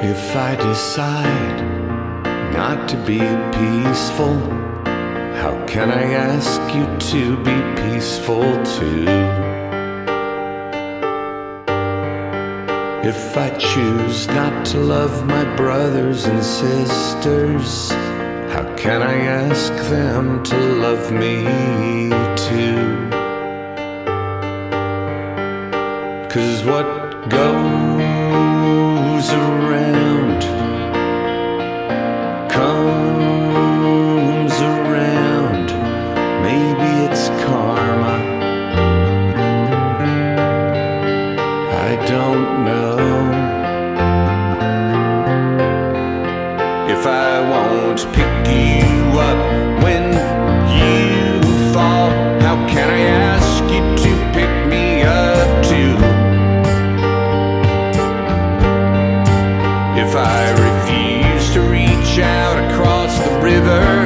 I decide not to be peaceful, how can I ask you to be peaceful too? If I choose not to love my brothers and sisters, how can I ask them to love me too? Cause what goes around If I won't pick you up when you fall, how can I ask you to pick me up too? If I refuse to reach out across the river